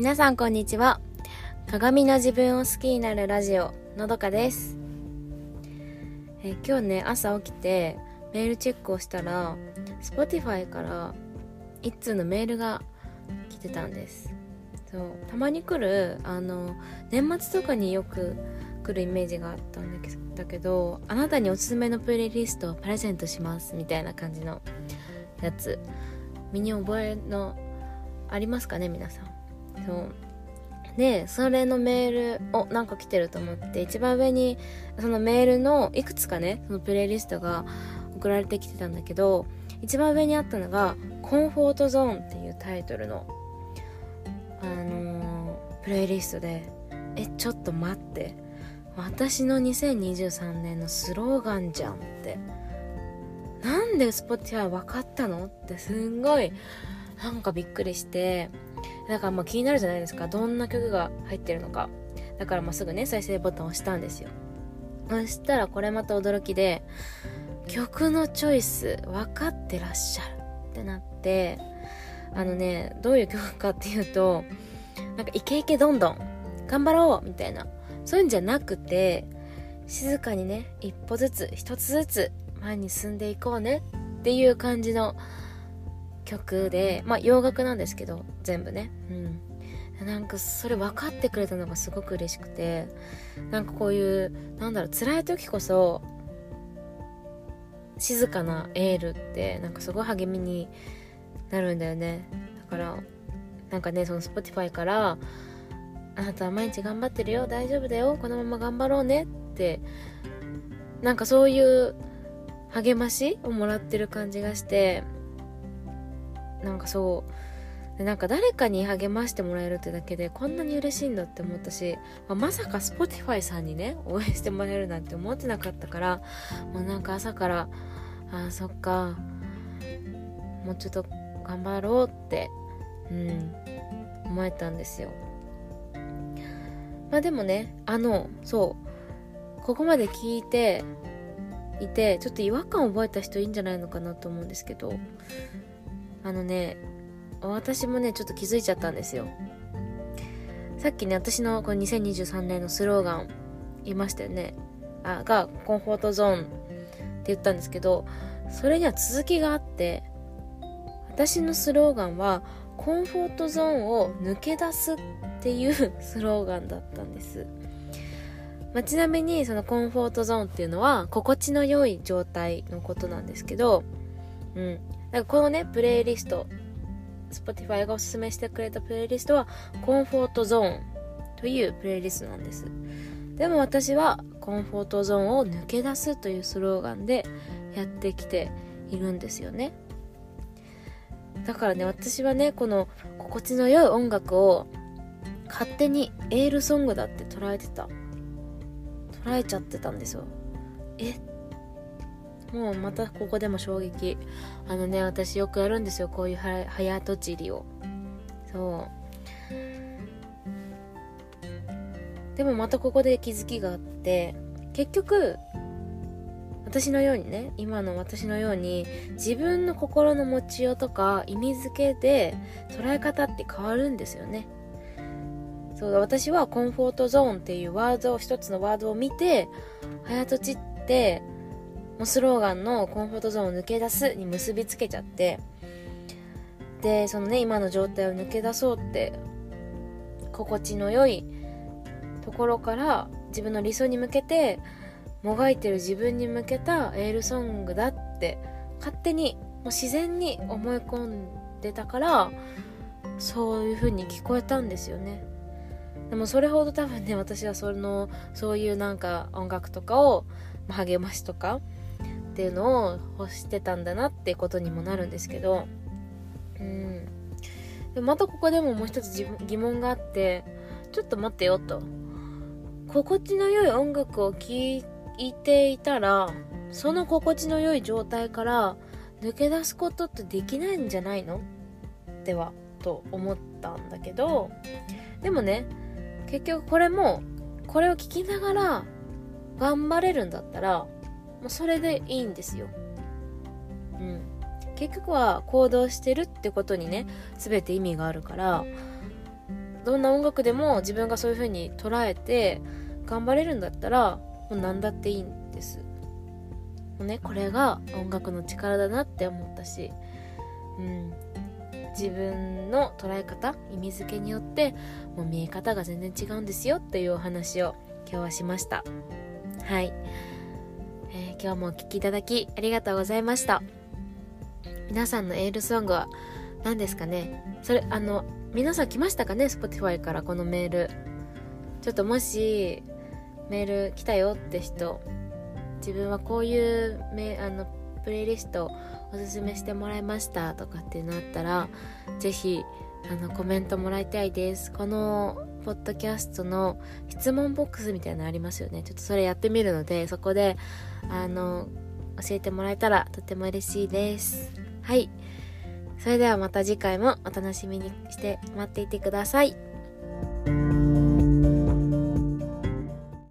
皆さんこんにちは。鏡の自分を好きになるラジオのどかです。え今日ね朝起きてメールチェックをしたら Spotify から一通のメールが来てたんです。そうたまに来るあの年末とかによく来るイメージがあったんだけどあなたにおすすめのプレイリストをプレゼントしますみたいな感じのやつ。身に覚えのありますかね皆さん？そう。でそれのメールをなんか来てると思って一番上にそのメールのいくつかねそのプレイリストが送られてきてたんだけど一番上にあったのが「コンフォートゾーン」っていうタイトルのあのー、プレイリストでえちょっと待って。私の2023年のスローガンじゃんって。なんで Spotify 分かったのってすんごいなんかびっくりして。だからまあ気になるじゃないですか。どんな曲が入ってるのか。だからまあすぐね再生ボタンを押したんですよ。そしたらこれまた驚きで曲のチョイス分かってらっしゃる。ってなってあのねどういう曲かっていうとなんかイケイケどんどん頑張ろうみたいな。そういうんじゃなくて静かにね一歩ずつ一つずつ前に進んでいこうねっていう感じの曲でまあ洋楽なんですけど全部ね。うん。なんかそれ分かってくれたのがすごく嬉しくてなんかこういうなんだろう辛い時こそ静かなエールってなんかすごい励みになるんだよね。だからなんかねその Spotify から「あなたは毎日頑張ってるよ大丈夫だよこのまま頑張ろうね」ってなんかそういう励ましをもらってる感じがしてなんかそう。でなんか誰かに励ましてもらえるってだけでこんなに嬉しいんだって思ったし、まあ、まさか Spotify さんにね応援してもらえるなんて思ってなかったからもうなんか朝からあそっかもうちょっと頑張ろうってうん思えたんですよ。まあでもねあのそうここまで聞いていてちょっと違和感を覚えた人いいんじゃないのかなと思うんですけどあのね私もねちょっと気づいちゃったんですよ。さっきね私のこの2023年のスローガン言いましたよね。あがコンフォートゾーンって言ったんですけどそれには続きがあって私のスローガンはコンフォートゾーンを抜け出すっていう スローガンだったんです、まあ、ちなみにそのコンフォートゾーンっていうのは心地の良い状態のことなんですけどうん。なんかこのねプレイリスト Spotify がおすすめしてくれたプレイリストはコンフォートゾーンというプレイリストなんです。でも私はコンフォートゾーンを抜け出すというスローガンでやってきているんですよね。だからね私はねこの心地の良い音楽を勝手にエールソングだって捉えてた。捉えちゃってたんですよ。え？っもうまたここでも衝撃。あのね私よくやるんですよ。こういう早とちりを。そう。でもまたここで気づきがあって結局私のようにね今の私のように自分の心の持ちようとか意味付けで捉え方って変わるんですよね。そう私はコンフォートゾーンっていうワードを一つのワードを見て早とちってもうスローガンのコンフォートゾーンを抜け出すに結びつけちゃってでそのね今の状態を抜け出そうって心地の良いところから自分の理想に向けてもがいてる自分に向けたエールソングだって勝手にもう自然に思い込んでたからそういう風に聞こえたんですよね。でもそれほど多分ね私はそのそういうなんか音楽とかを励ましとかっていうのを欲してたんだなってことにもなるんですけどうん。でまたここでももう一つ疑問があってちょっと待ってよと。心地の良い音楽を聴いていたらその心地の良い状態から抜け出すことってできないんじゃないの？ではと思ったんだけどでもね結局これもこれを聞きながら頑張れるんだったらもうそれでいいんですよ。うん。結局は行動してるってことにね、全て意味があるから、どんな音楽でも自分がそういう風に捉えて頑張れるんだったらもう何だっていいんですもうねこれが音楽の力だなって思ったしうん自分の捉え方意味付けによってもう見え方が全然違うんですよっていうお話を今日はしましたはい、えー、今日もお聴きいただきありがとうございました。皆さんのエールソングは何ですかね？それあの皆さん来ましたかね？Spotify からこのメール。ちょっともしメール来たよって人自分はこういうメあのプレイリストおすすめしてもらいましたとかってなったら是非コメントもらいたいです。このポッドキャストの質問ボックスみたいなのありますよね。ちょっとそれやってみるのでそこであの教えてもらえたらとても嬉しいです。はい。それではまた次回もお楽しみにして待っていてください。